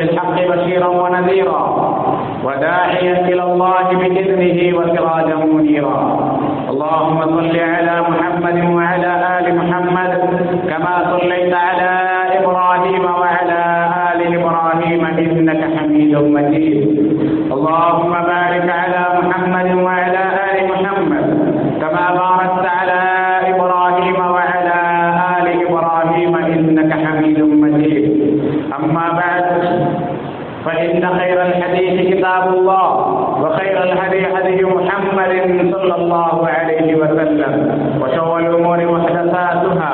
بالحق بشيرا ونذيرا وداعيا إلى الله بإذنه وسراجا منيرا. اللهم صل على محمد وعلى آل محمد كما صليت على إبراهيم وعلى آل إبراهيم إنك حميد مجيد. اللهم بارك على محمد وعلى آل محمد كما باركت على إبراهيم وعلى آل إبراهيم إنك حميد مجيد أما بعد فإن خير الحديث كتاب الله وخير الهدي هدي محمد صلى الله عليه وسلم وشر الأمور محدثاتها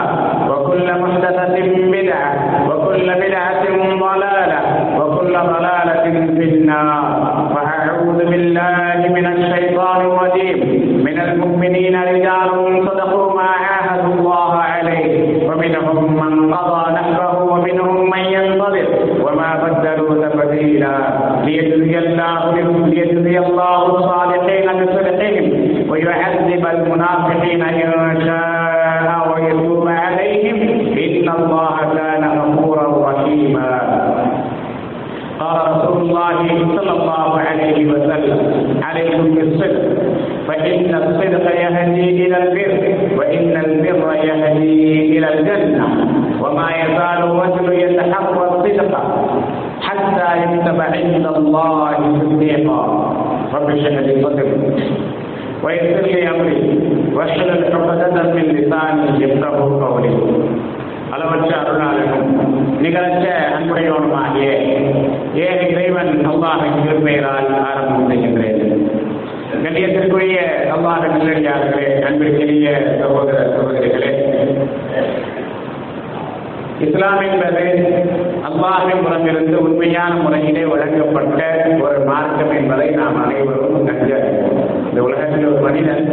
وكل محدثة بدعة وكل بدعة ضلالة وكل ضلالة في النار فأعوذ بالله من الشيطان الرجيم من المؤمنين رجال صدقوا ما عاهدوا الله عليه ومنهم من قضى نحبه ومنهم من ينتظر وما بدلوا تبديلا ليجزي الله ليجزي الله الصالحين بصدقهم ويعذب المنافقين إن شاء ويتوب عليهم. إن الله كان غفورا رحيما. قال رسول الله صلى الله عليه وسلم عليكم بالصدق. فإن الصدق يهدي إلى البر وإن البر يهدي إلى الجنة. وما يزال الرجل يتحرى الصدق. حتى يكتب عند الله صديقا رب اشرح لي صدري ويسر لي أمري واحلل عقدة من لساني يفقه قولي அளவற்ற அருளாளனும் நிகழற்ற அன்புடையவனுமாகிய ஏக இறைவன் அல்லாஹின் திருப்பெயரால் ஆரம்பம் செய்கின்றேன் கண்ணியத்திற்குரிய அல்லாஹ் நல்லடியார்களே அன்பிற்கினிய சகோதர சகோதரிகளே இஸ்லாமின் என்பது அல்லாஹின் புறமிருந்து உண்மையான முறையிலே வழங்கப்பட்ட ஒரு மார்க்கம் என்பதை நாம் அனைவரும் நன்கு இந்த உலகத்தில் ஒரு மனிதன்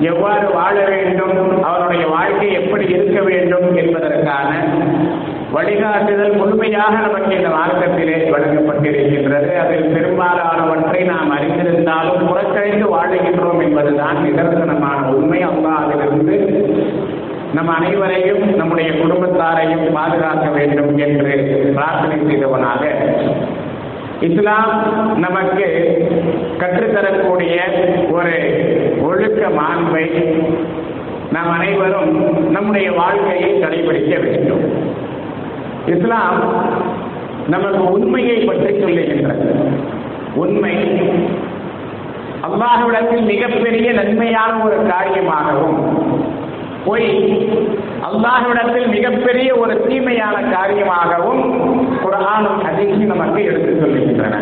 எவ்வாறு வாழ வேண்டும் அவருடைய வாழ்க்கை எப்படி இருக்க வேண்டும் என்பதற்கான வழிகாட்டுதல் முழுமையாக நமக்கு இந்த மார்க்கத்திலே வழங்கப்பட்டிருக்கின்றது. அதில் பெரும்பாலானவற்றை நாம் அறிந்திருந்தாலும் புறக்கணித்து வாழுகின்றோம் என்பதுதான் நிதர்சனமான உண்மை. அல்லாஹிலிருந்து நம் அனைவரையும் நம்முடைய குடும்பத்தாரையும் பாதுகாக்க வேண்டும் என்று பிரார்த்தனை செய்தவனாக. இஸ்லாம் நமக்கு கற்றுத்தரக்கூடிய ஒரு ஒழுக்க மாண்பை நாம் அனைவரும் நம்முடைய வாழ்க்கையை கடைபிடிக்க வேண்டும். இஸ்லாம் நமக்கு உண்மையை பற்றி சொல்லுகின்றது. உண்மை அல்லாஹ்விடத்தில் மிகப்பெரிய நன்மையான ஒரு காரியமாகவும் பொய் அல்லாஹ்விடத்தில் மிகப்பெரிய ஒரு தீமையான காரியமாகவும் குரானும் அதிகம் நமக்கு எடுத்து சொல்லுகின்றன.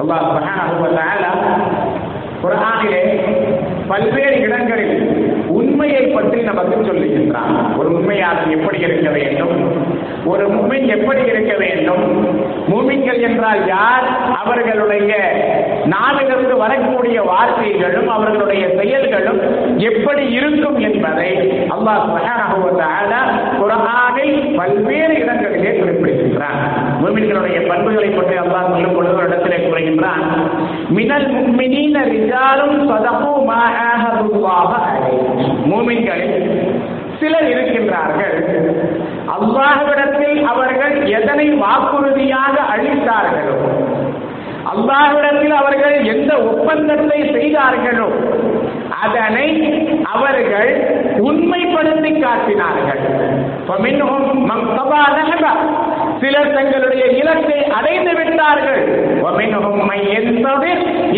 அல்லாஹ் சுப்ஹானஹு குரானிலே பல்வேறு இடங்களில் உண்மையை பற்றி நமக்கு சொல்லுகின்றான். ஒரு உண்மையாளர் எப்படி இருக்க வேண்டும்? ஒரு முமின் எப்படி இருக்க வேண்டும்? மூமின்கள் என்றால் யார்? அவர்களுடைய நாவிலிருந்து வரக்கூடிய வார்த்தைகளும் அவர்களுடைய செயல்களும் எப்படி இருக்கும் என்பதை அல்லாஹ் குரானில் பல்வேறு இடங்களிலே குறிப்பிடுகின்றான். மூமின்களுடைய பண்புகளை பற்றி அல்லாஹ் சொல்லும் பொழுது ஒரு இடத்திலே கூறுகின்றான். மினல் முக்மினீன ரிஜாலும் சதகு மாஹதுல்லாஹ மூமின்களில் சிலர் இருக்கின்றார்கள். அல்லாஹ்விடத்தில் அவர்கள் எதனை வாக்குறுதியாக அளித்தார்களோ அல்லாஹ்விடத்தில் அவர்கள் எந்த ஒப்பந்தத்தை செய்தார்களோ அதனை அவர்கள் உண்மைப்படுத்தி காட்டினார்கள். சிலர் தங்களுடைய இலக்கை அடைந்து விட்டார்கள்.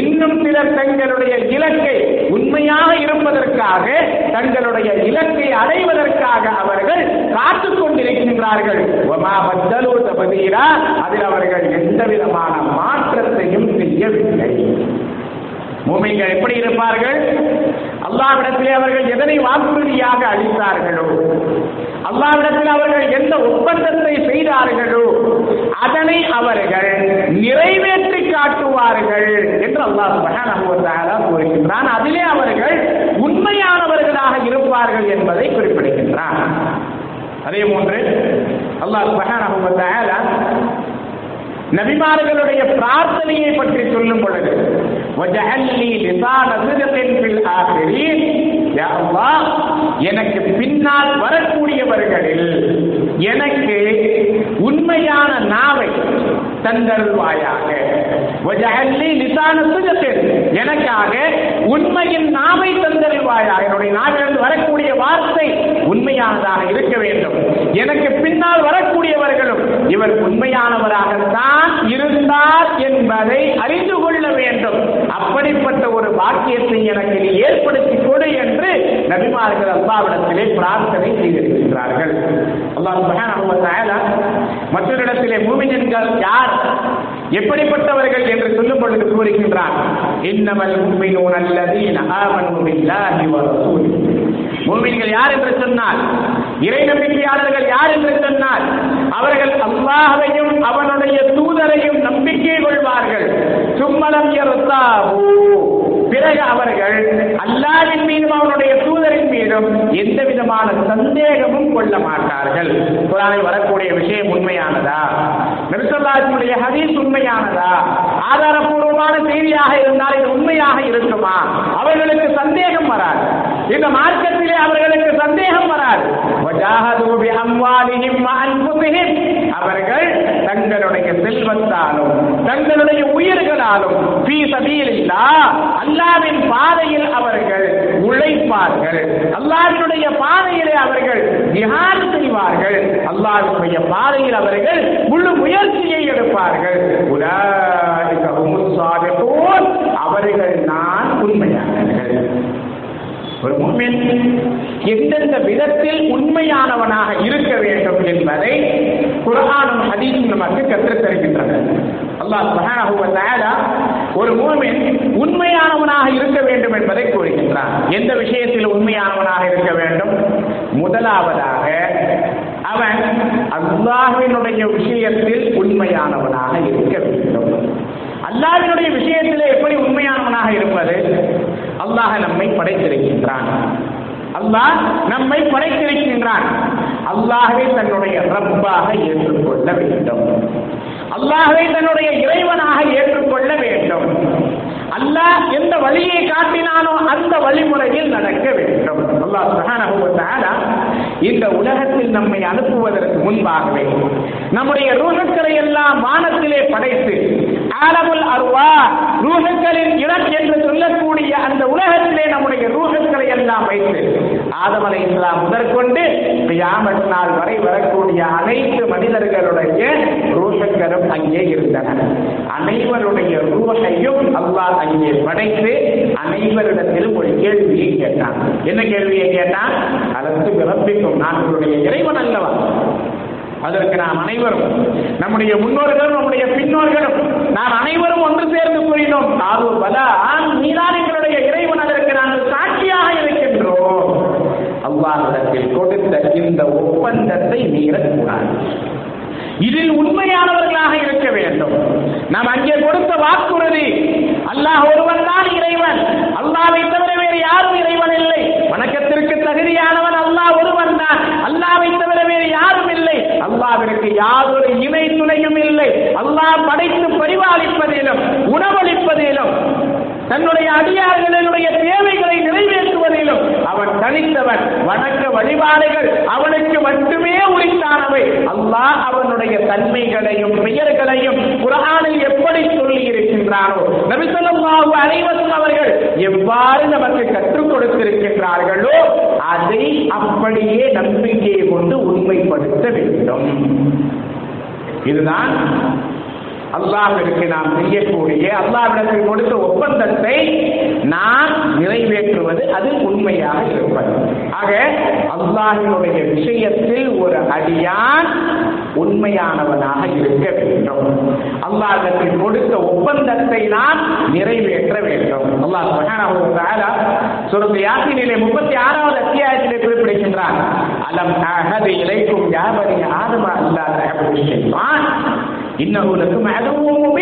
இன்னும் சிலர் தங்களுடைய இலக்கை உண்மையாக இருப்பதற்காக தங்களுடைய இலக்கை அடைவதற்காக அவர்கள் காத்துக் கொண்டிருக்கின்றார்கள். அதில் அவர்கள் எந்த விதமான மாற்றத்தையும் செய்யவில்லை. மூமிகள் எப்படி இருப்பார்கள்? அல்லாவிடத்திலே அவர்கள் எதனை வாக்குறுதியாக அளித்தார்களோ அல்லாவிடத்தில் அவர்கள் எந்த ஒப்பந்தத்தை செய்தார்களோ அதனை அவர்கள் நிறைவேற்றி காட்டுவார்கள் என்று அல்லாஹ் சுப்ஹானஹு வ தஆலா கூறுகின்றான். அதிலே அவர்கள் கொள்வார்கள் என்பதை குறிப்பிடுகின்றார். அதே போன்று அல்லாஹ் சுபஹானஹுவத்தால நபிமார்களுடைய பிரார்த்தனையை பற்றி சொல்லும் பொழுது எனக்கு பின்னால் வரக்கூடியவர்களில் எனக்கு உண்மையான நாவை தந்தருள்வாயாக. எனக்காக உண்மையின் நாவை தந்தருள்வாயாக என்னுடைய நாவிலிருந்து வரக்கூடிய வார்த்தை உண்மையானதாக இருக்க வேண்டும். எனக்கு பின்னால் வரக்கூடியவர்களும் இவர் உண்மையானவராகத்தான் இருந்தார் என்பதை அறிந்து கொள்ள வேண்டும். அப்படிப்பட்ட ஒரு பாக்கியத்தை எனக்கு நீ ஏற்படுத்தி கொடு என்று நபிமார்கள் அல்லாவிடத்திலே பிரார்த்தனை செய்திருக்கின்றார்கள். அல்லாஹ் மற்றொரு இடத்திலே மூமின்கள் யார்? எப்படிப்பட்டவர்கள் என்று சொல்லும் பொழுது கூறுகின்றார் இன்னமல் முஃமினூன அல்லதீன ஆமனு பில்லாஹி வ ரசூலிஹி யார் என்று சொன்னால் இறை நம்பிக்கையாளர்கள் யார் என்று சொன்னால் அவர்கள் அல்லாஹையும் அவனுடைய தூதரையும் நம்பிக்கை கொள்வார்கள். சும்மலம் யர்தாபு. பிறகு அவர்கள் அல்லாவின் மீதும் அவனுடைய தூதரின் மீதும் எந்த விதமான சந்தேகமும் கொள்ள மாட்டார்கள். குரானில் வரக்கூடிய விஷயம் உண்மையானதா? நபிசல்லாஹினுடைய ஹதீஸ் உண்மையானதா? ஆதாரபூர்வமான செய்தியாக இருந்தால் இது உண்மையாக இருக்குமா? அவர்களுக்கு சந்தேகம் வராது. இந்த மார்க்கத்திலே அவர்களுக்கு சந்தேகம் வராது. அவர்கள் தங்களுடைய செல்வத்தாலும் தங்களுடைய உயிர்களாலும் அல்லாவின் பாதையில் அவர்கள் உழைப்பார்கள். அல்லாவினுடைய பாதையிலே அவர்கள் ஜிஹாத் செய்வார்கள். அல்லாவினுடைய பாதையில் அவர்கள் முழு முயற்சியை எடுப்பார்கள். உலாயிக ஹுமுஸ் சாதிகூன் அவர்கள் நான் உண்மையானவர்கள் ஒரு எந்தெந்த விதத்தில் உண்மையானவனாக இருக்க வேண்டும் என்பதை குரானும் ஹதீஸும் நமக்கு கற்றுத் தருகின்றன. அல்லாஹ் சுப்ஹானஹு வ தஆலா ஒரு மூமின் உண்மையானவனாக இருக்க வேண்டும் என்பதை கூறுகின்றான். எந்த விஷயத்தில் உண்மையானவனாக இருக்க வேண்டும்? முதலாவதாக அவன் அல்லாஹ்வினுடைய விஷயத்தில் உண்மையானவனாக இருக்க வேண்டும். அல்லாஹ்வினுடைய விஷயத்திலே எப்படி உண்மையானவனாக இருப்பது? அல்லாஹ் நம்மை படைத்திருக்கின்றான். அல்லாஹ் நம்மை படைத்திருக்கின்றான். அல்லாஹ்வை தன்னுடைய ரப்பாக ஏற்றுக்கொள்ள வேண்டும். அல்லாஹை தன்னுடைய இறைவனாக ஏற்றுக்கொள்ள வேண்டும். அல்லாஹ் எந்த வழியை காட்டினானோ அந்த வழிமுறையில் நடக்க வேண்டும். அல்லாஹ் சுப்ஹானஹு இந்த உலகத்தில் நம்மை அனுப்புவதற்கு முன்பாகவே நம்முடைய ரூஹக்களை எல்லாம் வானத்திலே படைத்து ஆலமுல் அருவா ரூஹக்களின் இடம் என்று சொல்லக்கூடிய அந்த உலகத்திலே நம்முடைய ரூஹக்களை எல்லாம் வைத்து ஆதமலை இஸ்லாம் முதற்கொண்டு கியாமத் நாள் வரை வரக்கூடிய அனைத்து மனிதர்களுடைய ரூஹக்களும் அங்கே இருந்தன அனைவருடைய ரூஹையும் அல்லாஹ் அங்கே படைத்து அனைவரிடத்திலும் ஒரு கேள்வியை கேட்டான். என்ன கேள்வியை கேட்டான்? அதற்கு பிறப்பிக்கும் நான் உங்களுடைய இறைவன் அல்லவா? அதற்கு நாம் அனைவரும் நம்முடைய முன்னோர்களும் நம்முடைய பின்னோர்களும் நாம் அனைவரும் ஒன்று சேர்ந்து கூறினோம் தாரு பலா நீதான் எங்களுடைய இறைவன் அதற்கு நாங்கள் சாட்சியாக இருக்கின்றோம். அல்லாஹிடத்தில் கொடுத்த இந்த ஒப்பந்தத்தை மீறக்கூடாது இதில் உண்மையானவர்களாக இருக்க வேண்டும். நாம் அங்கே கொடுத்த வாக்குறுதி அல்லாஹ் ஒருவன் தான் இறைவன். அல்லாவை தவிர வேறு யாரும் இறைவன் இல்லை. வணக்கத்திற்கு தகுதியானவன் அல்லாஹ் ஒருவன் தான் அல்லாவை தவிர வேறு யாரும் இல்லை. அல்லாவிற்கு யாதொரு இணை துணையும் இல்லை. அல்லாஹ் படைத்து பரிபாலிப்பதிலும் உணவளிப்பதிலும் தன்னுடைய அடியார்களுடைய தேவைகளை நிறைவேற்றுவதிலும் அவன் தனித்தவன். வணக்க வழிபாடுகள் அவனுக்கு மட்டுமே உரித்தானவை. அல்லாஹ் அவனுடைய தன்மைகளையும் பெயர்களையும் குரானில் எப்படி சொல்லி இருக்கின்றானோ நபிசல்லாஹு அனைவரும் அவர்கள் எவ்வாறு நமக்கு கற்றுக் கொடுத்திருக்கின்றார்களோ அதை அப்படியே நம்பிக்கையை கொண்டு உண்மைப்படுத்த வேண்டும். இதுதான் அல்லாஹிற்கு நாம் செய்யக்கூடிய அல்லாஹ்விடத்தில் கொடுத்த ஒப்பந்தத்தை நாம் நிறைவேற்றுவது அது உண்மையாக இருப்பது. ஆக அல்லாஹினுடைய விஷயத்தில் ஒரு அடியான் உண்மையானவனாக இருக்க வேண்டும். அல்லாஹிடத்தில் கொடுத்த ஒப்பந்தத்தை நாம் நிறைவேற்ற வேண்டும். அல்லாஹ் சுப்ஹானஹு வ தஆலா சூரத் யாசீனிலே 36வது அத்தியாயத்திலே குறிப்பிடுகின்றான். அலம் அஹது இலைக்கும் யா ஆதமா அல்லாத அல்லா இன்னும் அதுவும்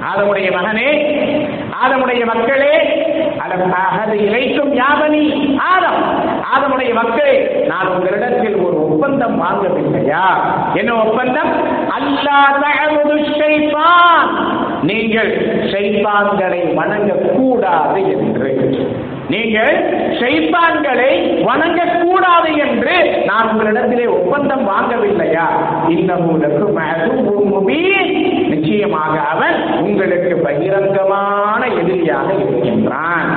ஆதமுடைய மகனே ஆதமுடைய மக்களே அதற்காக இழைக்கும் இலைக்கும் யாவனி ஆதம். ஆதமுடைய மக்களே நான் உங்களிடத்தில் ஒரு ஒப்பந்தம் வாங்கவில்லையா? என்ன ஒப்பந்தம்? அல்லா தஅபுது நீங்கள் ஷைத்தான்களை வணங்கக்கூடாது என்று. நீங்கள் ஷைத்தான்களை வணங்கக்கூடாது என்று நான் உங்களிடத்திலே ஒப்பந்தம் வாங்கவில்லையா? இன்னமுலக்கு நிச்சயமாக அவன் உங்களுக்கு பகிரங்கமான எதிரியாக இருக்கின்றான்.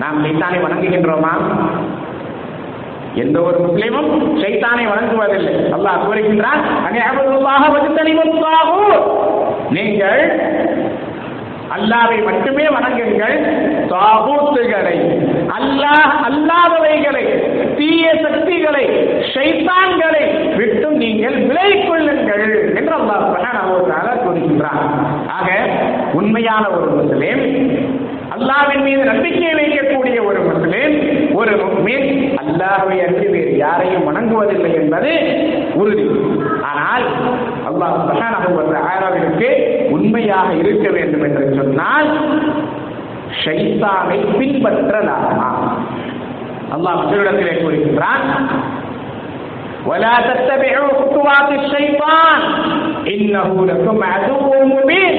நாம் சைத்தானை வணங்குகின்றோமா? எந்த ஒரு முஸ்லீமும் சைத்தானை வணங்குவதில்லை. அல்லாஹ் கூறுகின்றான் அனைவருமாக வகுத்தறிவத்தாகோ நீங்கள் அல்லாவை மட்டுமே வணங்குங்கள். தாகூத்துகளை அல்லாஹ் அல்லாதவைகளை தீய சக்திகளை ஷைத்தான்களை விட்டும் நீங்கள் விலகிக் கொள்ளுங்கள் என்று அல்லாஹ் சுப்ஹானஹு கூறுகின்றார் ஆக உண்மையான ஒரு முஸ்லிம் அல்லாவின் மீது நம்பிக்கை வைக்கக்கூடிய ஒரு முஸ்லிம் ஒரு முக்மீன் அல்லாஹை அன்றி வேறு யாரையும் வணங்குவதில்லை என்பது உறுதி. ஆனால் அல்லாஹ் சுப்ஹானஹு வ தஆலாவிற்கு உண்மையாக இருக்க வேண்டும் என்று சொன்னால் ஷைத்தானை பின்பற்றலாமா அல்லாஹ் மற்றொரு கூறுகின்றான் ولا تتبعوا خطوات الشيطان انه لكم عدو مبين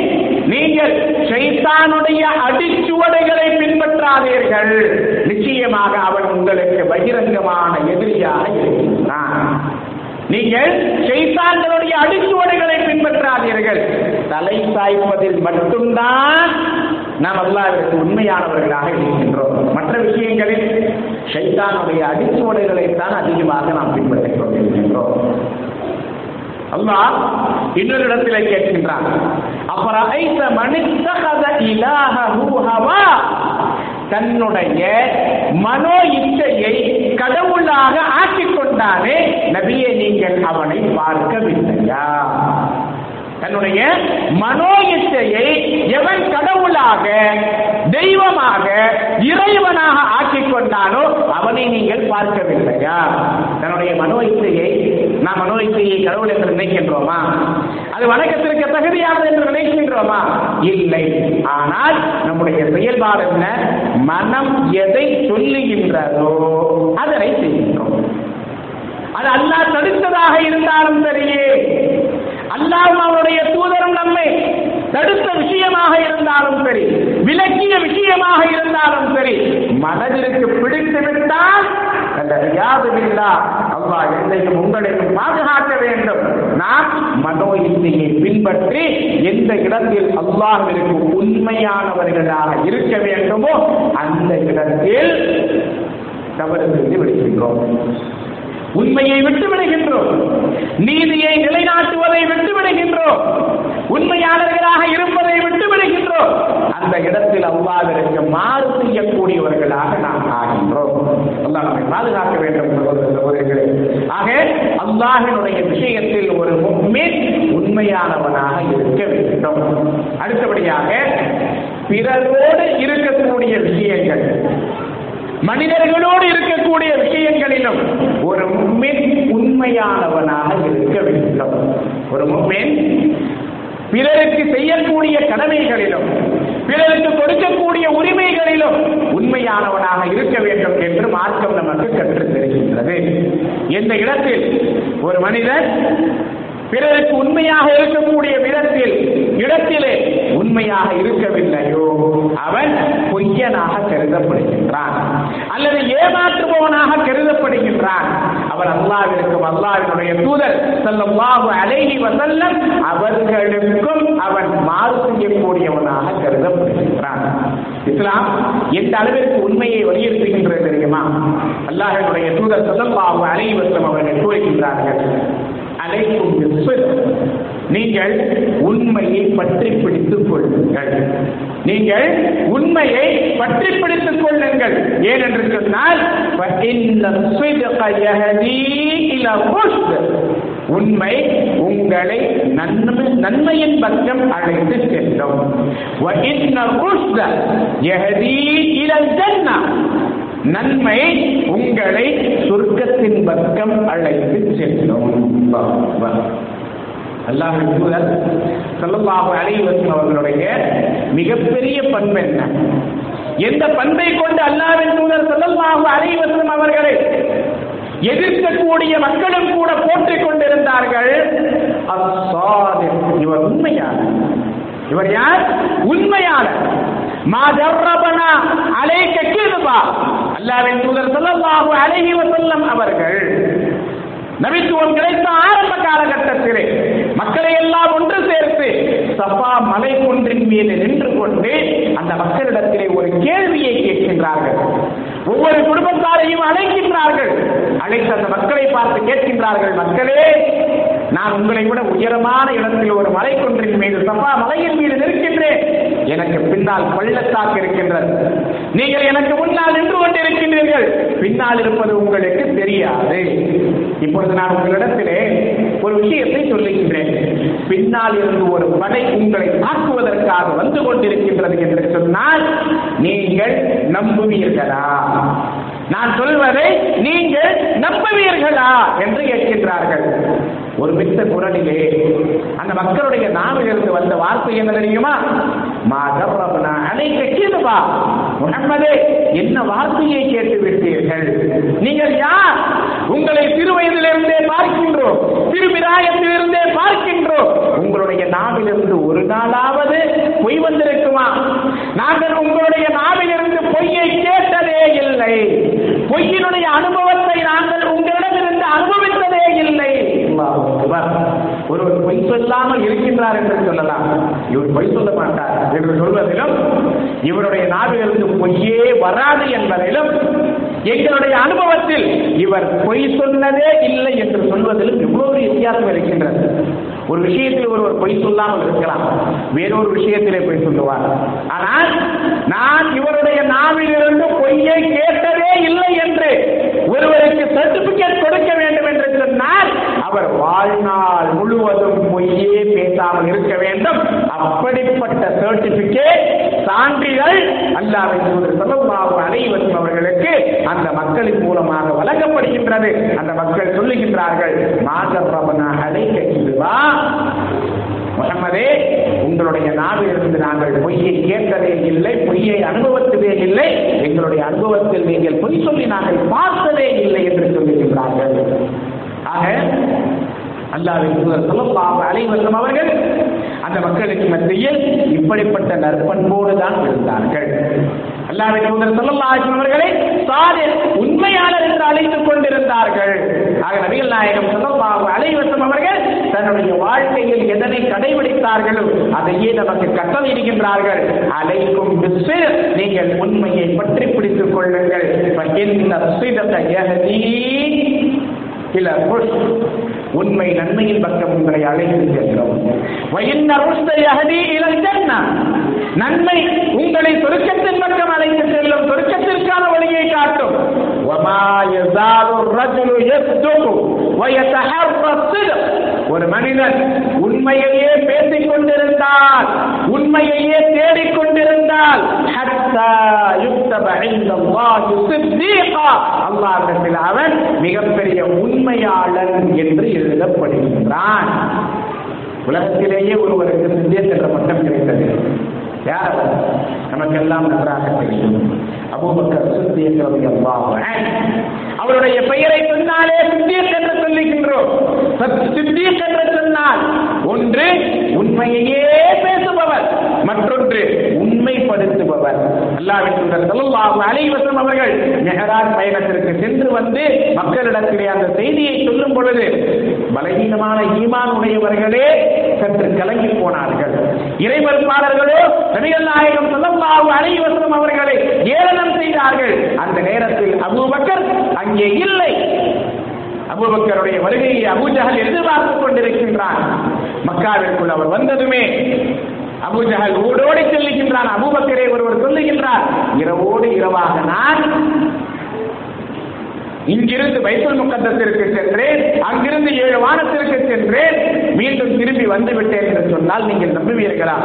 நீங்கள் ஷைத்தானுடைய அடிச்சுவடுகளை பின்பற்றாதீர்கள் நிச்சயமாக அவன் உங்களுக்கு பகிரங்கமான எதிரியாக இருக்கின்றான் நீங்கள் ஷைத்தான்களுடைய அடிச்சுவடுகளை பின்பற்றாதீர்கள். தலை சாய்ப்பதில் மட்டும்தான் நாம் அல்லாவிற்கு உண்மையானவர்களாக இருக்கின்றோம். மற்ற விஷயங்களில் ஷைத்தானுடைய அடிச்சுவடுகளை தான் அதிகமாக நாம் பின்பற்றிக் கொண்டிருக்கின்றோம். அல்லாஹ் இன்னொரு இடத்திலே கேட்கின்றான். அப்புறம் ஐச மனிதகத இலாஹு ஹவா? தன்னுடைய மனோ இச்சையை கடவுளாக ஆக்கிக் கொண்டாலே நபியை நீங்கள் அவனை பார்க்கவில்லையா? தன்னுடைய மனோ இச்சையை எவன் கடவுளாக தெய்வமாக இறைவனாக ஆக்கிக் கொண்டானோ அவனை நீங்கள் பார்க்கவில்லையா? தன்னுடைய மனோ இச்சையை நாம் மனோ இச்சையை கடவுள் என்று நினைக்கின்றோமா? அது வணக்கத்திற்கு தகுதியானது என்று நினைக்கின்றோமா? இல்லை. ஆனால் நம்முடைய செயல்பாடு என்ன? மனம் எதை சொல்லுகின்றதோ அதனை செய்யும் அது அல்லாஹ் தடுத்ததாக இருந்தாலும் சரியே. அல்லாஹ் அவருடைய தூதரும் நம்மை தடுத்த விஷயமாக இருந்தாலும் சரி விலக்கிய விஷயமாக இருந்தாலும் சரி மனதிற்கு பிடித்து விட்டால் அந்த ரியாதுவில்லா அல்லாஹ் என்னையும் உங்களையும் பாதுகாக்க வேண்டும். நாம் மனோ இசையை பின்பற்றி எந்த இடத்தில் அல்லாஹிற்கு உண்மையானவர்களாக இருக்க வேண்டுமோ அந்த இடத்தில் தவறு செய்து விடுகின்றோம். உண்மையை விட்டு விடுகின்றோம் நீதியை நிலைநாட்டுவதை விட்டு விடுகின்றோம் உண்மையாளர்களாக இருப்பதை விட்டு விடுகின்றோம் அந்த இடத்தில் அல்லாவிற்கு மாறு செய்யக்கூடியவர்களாக நாம் ஆகின்றோம். அல்லாஹ் நம்மை பாதுகாக்க வேண்டும் சகோதரர்களே ஆக அல்லாஹினுடைய விஷயத்தில் ஒரு முக்மின் உண்மையானவனாக இருக்க வேண்டும். அடுத்தபடியாக பிறரோடு இருக்கக்கூடிய விஷயங்கள். மனிதர்களோடு இருக்கக்கூடிய விஷயங்களிலும் ஒரு மும்மின் உண்மையானவனாக இருக்க வேண்டும். ஒரு மும்மின் பிறருக்கு செய்யக்கூடிய கடமைகளிலும் பிறருக்கு கொடுக்கக்கூடிய உரிமைகளிலும் உண்மையானவனாக இருக்க வேண்டும் என்று மார்க்கம் நமக்கு கற்றுத் தருகின்றது இந்த இடத்தில் ஒரு மனிதன் பிறருக்கு உண்மையாக இருக்கக்கூடிய விதத்தில் இடத்திலே உண்மையாக இருக்கவில்லையோ அவன் பொய்யனாக கருதப்படுகின்றான். அல்லது ஏமாற்றுபவனாக கருதப்படுகின்றான். அவன் அல்லாவிற்கும் அல்லாவினுடைய தூதர் செல்லல்லாஹு அலைகி வசல்லம் அவர்களுக்கும் அவன் மாறு செய்யக்கூடியவனாக கருதப்படுகின்றான். இஸ்லாம் எந்த அளவிற்கு உண்மையை வலியுறுத்துகின்றது தெரியுமா? அல்லாஹினுடைய தூதர் செல்லல்லாஹு அலைகி வசல்லம் அவர்கள் கூறுகின்றார்கள். அழைக்கும் நீங்கள் உண்மையை பற்றி பிடித்துக் கொள்ளுங்கள். நீங்கள் உண்மையை பற்றி பிடித்துக் கொள்ளுங்கள். ஏனென்று சொன்னால் உண்மை உங்களை நன்மை நன்மையின் பக்கம் அழைத்து செல்லும். நன்மை உங்களை சொர்க்கத்தின் பக்கம் அழைத்து செல்லும். அல்லாஹின் தூதர் ஸல்லல்லாஹு அலைஹி அவர்களுடைய மிகப்பெரிய பண்பு என்ன? எந்த பண்பை கொண்டு அல்லாவின் தூதர் ஸல்லல்லாஹு அலைவசம் அவர்களை எதிர்க்கக்கூடிய மக்களும் கூட போற்றிக் கொண்டிருந்தார்கள்? இவர் உண்மையான இவர் யார்? உண்மையான மாதர்ரபனா அலைக்க கீதுபா. அல்லாவின் தூதர் சொல்லல்லாஹு அலைஹி வசல்லம் அவர்கள் நபித்துவம் கிடைத்த ஆரம்ப காலகட்டத்திலே மக்களை எல்லாம் ஒன்று சேர்த்து சபா மலை ஒன்றின் மீது நின்று கொண்டு அந்த மக்களிடத்திலே ஒரு கேள்வியை கேட்கின்றார்கள். ஒவ்வொரு குடும்பத்தாரையும் அழைக்கின்றார்கள். அழைத்து அந்த மக்களை பார்த்து கேட்கின்றார்கள் மக்களே நான் உங்களை விட உயரமான இடத்தில் ஒரு மலை குன்றின் மீது சஃபா மலையின் மீது நிற்கின்றேன். எனக்கு பின்னால் பள்ளத்தாக்கு இருக்கின்றது. நீங்கள் எனக்கு முன்னால் நின்று கொண்டிருக்கின்றீர்கள். பின்னால் இருப்பது உங்களுக்கு தெரியாது. இப்பொழுது நான் உங்களிடத்திலே ஒரு விஷயத்தை சொல்லுகின்றேன். பின்னால் இருந்து ஒரு படை உங்களை தாக்குவதற்காக வந்து கொண்டிருக்கின்றது என்று சொன்னால் நீங்கள் நம்புவீர்களா? நான் சொல்வதை நீங்கள் நம்புவீர்களா என்று கேட்கின்றார்கள். ஒரு மித்த குரலிலே அந்த மக்களுடைய நாவிலிருந்து வந்த வார்த்தை என்ன தெரியுமா? மாதவரபனா அனைத்து கீதுவா முகம்மதே என்ன வார்த்தையை கேட்டு விட்டீர்கள் நீங்கள் யார்? உங்களை சிறு வயதிலிருந்தே பார்க்கின்றோம் திருவிராயத்திலிருந்தே பார்க்கின்றோம். உங்களுடைய நாவிலிருந்து ஒரு நாளாவது பொய் வந்திருக்குமா? நாங்கள் உங்களுடைய நாவிலிருந்து பொய்யை கேட்டதே இல்லை. பொய்யினுடைய அனுபவத்தை நாங்கள் உங்களிடமிருந்து அனுபவித்ததே இல்லை. ஒருவர் பொய் சொல்லாமல் இருக்கின்றார் என்று சொல்லலாம். இவர் பொய் சொல்ல மாட்டார் என்று சொல்வதிலும் இவருடைய நாவிலிருந்து பொய்யே வராது என்பதிலும் எங்களுடைய அனுபவத்தில் இவர் பொய் சொன்னதே இல்லை என்று சொல்வதிலும் எவ்வளவு வித்தியாசம் இருக்கின்றது. ஒரு விஷயத்தில் ஒருவர் பொய் சொல்லாமல் இருக்கலாம். வேறொரு விஷயத்திலே பொய் சொல்லுவார். ஆனால் நான் இவருடைய நாவிலிருந்து பொய்யை கேட்டு இல்லை என்று ஒருவருக்கு சர்டிபிகேட் கொடுக்க வேண்டும் என்று சொன்னால் அவர் வாழ்நாள் முழுவதும் பொய்யே பேசாமல் இருக்க வேண்டும். அப்படிப்பட்ட சர்டிபிகேட் சான்றிதழ் அல்லாவின் தூதர் ஸல்லல்லாஹு அலைஹி அவர்களுக்கு அந்த மக்களின் மூலமாக வழங்கப்படுகின்றது. அந்த மக்கள் சொல்லுகின்றார்கள் மாதரபனா அலைக்க இதுவா முகமதே உங்களுடைய நாவிலிருந்து நாங்கள் பொய்யை கேட்கவே இல்லை பொய்யை அனுபவத்திலே இல்லை. எங்களுடைய அனுபவத்தில் நீங்கள் பொய் சொல்லி நாங்கள் பார்த்ததே இல்லை என்று சொல்லுகின்றார்கள். ஆக அல்லாவின் தூதர் ஸல்லல்லாஹு அலைஹி அவர்கள் அந்த மக்களுக்கு மத்தியில் இப்படிப்பட்ட நற்பண்போடு தான் இருந்தார்கள். அல்லாஹ் தூதர் சொல்லல்லாஹிம் அவர்களை சாதி உண்மையாளர் என்று அழைத்துக் கொண்டிருந்தார்கள். ஆக நபிகள் நாயகம் சொல்லல்லாஹு அலைவசம் அவர்கள் தன்னுடைய வாழ்க்கையில் எதனை கடைபிடித்தார்களோ? அதையே நமக்கு கட்டளை இருக்கின்றார்கள் அலைக்கும் நீங்கள் உண்மையை பற்றி பிடித்துக் கொள்ளுங்கள். இந்த الصدق يهدي إلى الرشد உண்மை நன்மையின் பக்கம் உங்களை அழைத்து செல்கிறோம் وإن الرشد يهدي إلى الجنة நன்மை உங்களை சொர்க்கத்தின் பக்கம் அழைத்து செல்லும் சொர்க்கத்திற்கான வழியை காட்டும் وما يزال الرجل يصدق ويتحرى الصدق ஒரு மனிதன் உண்மையையே பேசிக் கொண்டிருந்தால் உண்மையையே தேடிக் கொண்டிருந்தால் ஹத்தா அவன் மிகப்பெரிய உண்மையாளன் என்று எழுதப்படுகின்றான். உலகத்திலேயே ஒருவருக்கு சித்தேஸ் என்ற பட்டம் கிடைத்தது. யார் நமக்கெல்லாம் நன்றாக தெரியும். அபூபக்கர் சித்தியக் அவருடைய பெயரை சொன்னாலே சித்தியக் என்று சொல்லுகின்றோம். சத்- சித்தியக் என்று சொன்னால் ஒன்று உண்மையையே பேசுபவர் மற்றொன்று உண்மைப்படுத்துபவர். அல்லாவின் தூதர் ஸல்லல்லாஹு அவர்கள் மெஹராஜ் பயணத்திற்கு சென்று வந்து மக்களிடத்திலே அந்த செய்தியை சொல்லும் பொழுது பலகீனமான ஈமான் உடையவர்களே சற்று கலங்கி போனார்கள். இறைமறுப்பாளர்களோ நபிகள் நாயகம் ஸல்லல்லாஹு அலைவசம் அவர்களை ஏளனம் செய்தார்கள். அந்த நேரத்தில் அபூபக்கர் அங்கே இல்லை. அபுபக்கருடைய வருகையை அபூஜஹல் எதிர்பார்த்துக் கொண்டிருக்கின்றான். மக்காவிற்குள் அவர் வந்ததுமே அபூஜஹல் ஊடோடி செல்லுகின்றான். அபூபக்கரை ஒருவர் சொல்லுகின்றார் இரவோடு இரவாக நான் இங்கிருந்து வைத்தல் முக்கத்திற்கு சென்றேன். அங்கிருந்து ஏழு வானத்திற்கு சென்றேன். மீண்டும் திரும்பி வந்து விட்டேன் என்று சொன்னால் நீங்கள் நம்புவீர்களா?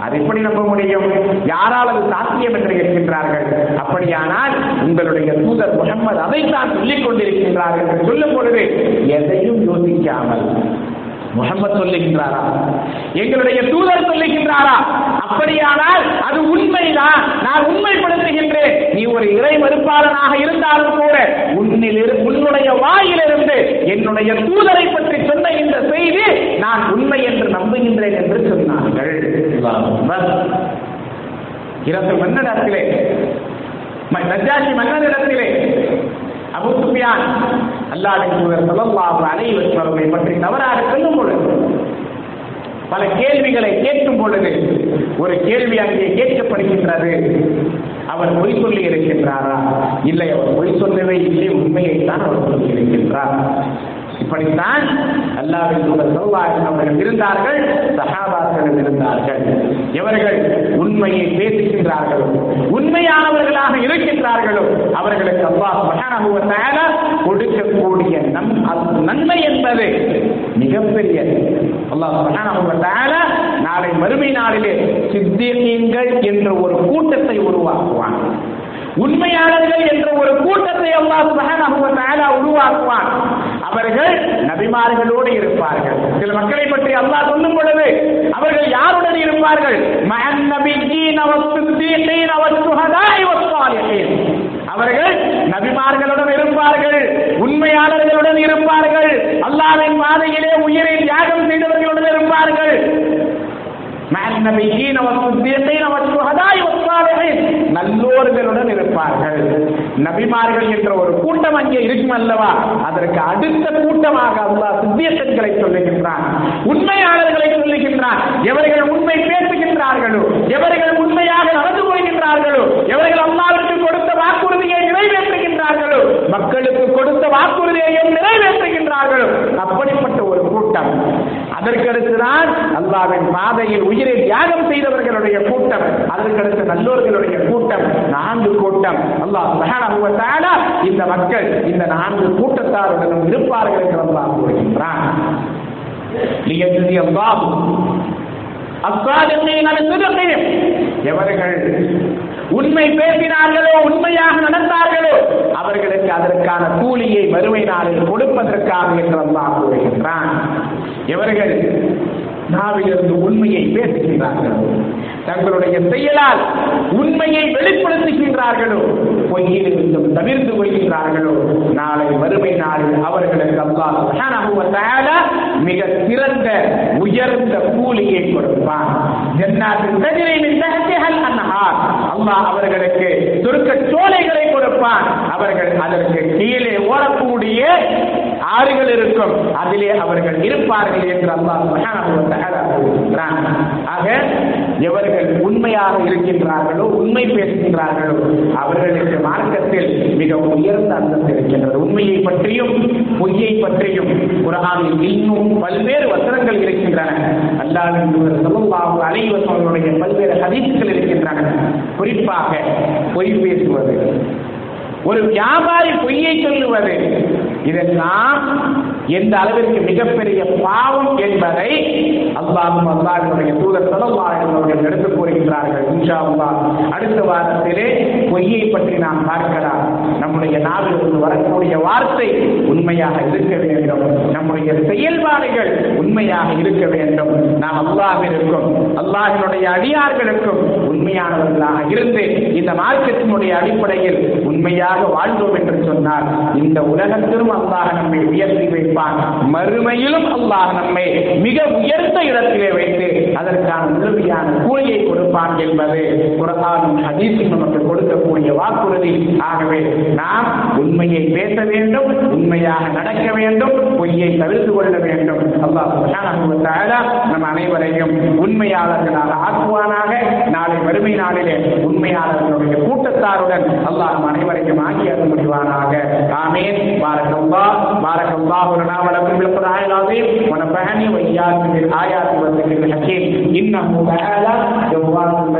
அது எப்படி நம்ப முடியும்? யாரால் அது சாத்தியம் என்று கேட்கின்றார்கள். அப்படியானால் உங்களுடைய தூதர் முகம்மது அதைத்தான் சொல்லிக் கொண்டிருக்கின்றார்கள் என்று சொல்லும் பொழுது எதையும் யோசிக்காமல் முகமது சொல்லுகின்றாரா? எங்களுடைய தூதர் சொல்லுகின்றாரா? அப்படியானால் அது உண்மைதான். நான் உண்மைப்படுத்துகின்றேன். நீ ஒரு இறை மறுப்பாளனாக இருந்தாலும் கூட உன்னில் உன்னுடைய வாயிலிருந்து என்னுடைய தூதரை பற்றி சொன்ன இந்த செய்தி நான் உண்மை என்று நம்புகின்றேன் என்று சொன்னார்கள். இரண்டு மன்னடத்திலே ம- மன்னனிடத்திலே அபு சுஃபியான் அல்லாஹ்வின் தூதர் ஸல்லல்லாஹு அலைஹி வஸல்லம் அவர்களை பற்றி தவறாக சொல்லும் பொழுது பல கேள்விகளை கேட்கும் பொழுது ஒரு கேள்வி அங்கே கேட்கப்படுகின்றது. அவர் பொய் சொல்லி இருக்கின்றாரா? இல்லை அவர் பொய் சொல்லவே இல்லை. உண்மையைத்தான் அவர் சொல்லி இருக்கின்றார். இப்படித்தான் அல்லாவின் தூதர் சொல்வார்கள் அவர்கள் இருந்தார்கள் சஹாபாக்கள் இருந்தார்கள். இவர்கள் உண்மையை பேசுகின்றார்களோ. உண்மையானவர்களாக இருக்கின்றார்களோ அவர்களுக்கு அல்லாஹ் சுப்ஹானஹு கொடுக்கக்கூடிய நம் நன்மை என்பது மிகப்பெரிய. அல்லாஹ் சுப்ஹானஹு நாளை மறுமை நாளிலே சித்தியங்கள் என்ற ஒரு கூட்டத்தை உருவாக்குவான். உண்மையாளர்கள் என்ற ஒரு கூட்டத்தை அல்லாஹ் சுபஹானஹு வ தஆலா உருவாக்குவான். அவர்கள் நபிமார்களோடு இருப்பார்கள். சில மக்களை பற்றி அல்லாஹ் சொல்லும் பொழுது அவர்கள் யாருடன் இருப்பார்கள்? மஅன் நபியீன வஸ்ஸித்தீகீன வஸ்ஸுஹதாஇ வஸ்ஸாலிஹீன் அவர்கள் நபிமார்களுடன் இருப்பார்கள் உண்மையாளர்களுடன் இருப்பார்கள் அல்லாவின் பாதையிலே உயிரை தியாகம் செய்தவர்களுடன் இருப்பார்கள். நல்லோர்களுடன் இருப்பார்கள். நபிமார்கள் என்ற ஒரு கூட்டம் அங்கே இருக்கும் அல்லவா? அதற்கு அடுத்த கூட்டமாக அல்லாஹ் சித்தியத்தன்களை சொல்லுகின்றான். உண்மையாளர்களை சொல்லுகின்றான். எவர்கள் உண்மை பேசுகின்றார்களோ எவர்கள் உண்மையாக நடந்து கொள்கின்றார்களோ எவர்கள் அல்லாவிற்கு கொடுத்த வாக்குறுதியை நிறைவேற்றுகின்றார்களோ மக்களுக்கு கொடுத்த வாக்குறுதியை நிறைவேற்றுகின்றார்களோ அப்படிப்பட்ட ஒரு கூட்டம். அதற்கடுத்துதான் அல்லாவின் பாதையில் உயிரை தியாகம் செய்தவர்களுடைய கூட்டம் அதற்கடுத்து நல்லோர்களுடைய கூட்டம் நான்கு கூட்டம். அல்லாஹ் சுப்ஹானஹு இந்த மக்கள் இந்த நான்கு கூட்டத்தாருடனும் இருப்பார்கள் என்று அல்லாஹ் கூறுகின்றான். எவர்கள் உண்மை பேசினார்களோ உண்மையாக நடந்தார்களோ அவர்களுக்கு அதற்கான கூலியை வறுமை நாளில் கொடுப்பதற்காக என்று அல்லாஹ் கூறுகின்றான். எவர்கள் நாவிலிருந்து உண்மையை பேசுகின்றார்களோ? தங்களுடைய செயலால் உண்மையை வெளிப்படுத்துகின்றார்களோ? பொய்யிலிருந்தும் தவிர்த்து கொள்கின்றார்களோ? நாளை வறுமை நாளில் அவர்களுக்கு அல்லாஹ் மிக சிறந்த உயர்ந்த கூலியை கொடுப்பான். ஜன்னாத்தின் அல்லாஹ் அவர்களுக்கு சொர்க்க சோலைகளை கொடுப்பான். அவர்கள் அதற்கு கீழே ஓடக்கூடிய ஆறுகள் இருக்கும். அதிலே அவர்கள் இருப்பார்கள் என்று அல்லாஹ் சுப்ஹானஹு ஆக எவர்கள் உண்மையாக இருக்கின்றார்களோ உண்மை பேசுகின்றார்களோ அவர்களுக்கு மார்க்கத்தில் மிக உயர்ந்த அந்தஸ்து இருக்கின்றது. உண்மையை பற்றியும் பொய்யை பற்றியும் குரானில் இன்னும் பல்வேறு வசனங்கள் இருக்கின்றன. அல்லாஹ்வின் தூதர் ஸல்லல்லாஹு பல்வேறு ஹதீஸ்கள் இருக்கின்றன. குறிப்பாக பொய் பேசுவது ஒரு வியாபாரி பொய்யை சொல்லுவது இதெல்லாம் எந்த அளவிற்கு மிகப்பெரிய பாவம் என்பதை அல்லாஹும் அல்லாஹினுடைய தூதர் ஸல்லல்லாஹு அவர்கள் எடுத்து கூறுகின்றார்கள். இன்ஷா அல்லா அடுத்த வாரத்திலே பொய்யை பற்றி நாம் பார்க்கலாம். நம்முடைய நாவிலிருந்து வரக்கூடிய வார்த்தை உண்மையாக இருக்க வேண்டும். நம்முடைய செயல்பாடுகள் உண்மையாக இருக்க வேண்டும். நாம் அல்லாஹிற்கும் அல்லாஹினுடைய அடியார்களுக்கும் உண்மையானவர்களாக இருந்து இந்த மார்க்கத்தினுடைய அடிப்படையில் உண்மையாக வாழ்ந்தோம் என்று சொன்னால் இந்த உலகத்திலும் அல்லாஹ் நம்மை உயர்த்தி வைப்பான். மறுமையிலும் அல்லாஹ் நம்மை மிக உயர்ந்த இடத்திலே வைத்து அதற்கான உறுதியான கூலியை கொடுப்பான் என்பது குரானும் ஹதீஸும் நமக்கு கொடுக்கக்கூடிய வாக்குறுதி. ஆகவே நாம் உண்மையை பேச வேண்டும் உண்மையாக நடக்க வேண்டும் பொய்யை தவிர்த்து கொள்ள வேண்டும். அல்லாஹ் நம் அனைவரையும் உண்மையாளர்களால் ஆக்குவானாக. நாளை வறுமை நாளிலே உண்மையாளர்களுடைய கூட்டத்தாருடன் அல்லாஹ் அனைவரும் அனைவரையும் ஆக்கி அருள் முடிவானாக ஆமீன். பாரக்கல்லாஹ் பாரக்கல்லாஹு லனா வ லக்கும் பில் குர்ஆனில் அஸீம் வ நஃபஅனி வ இய்யாக்கும் பில் ஆயாத்தி வ ذிக்ரில் ஹக்கீம் இன்னஹு தஆலா ஜவ்வாதுல்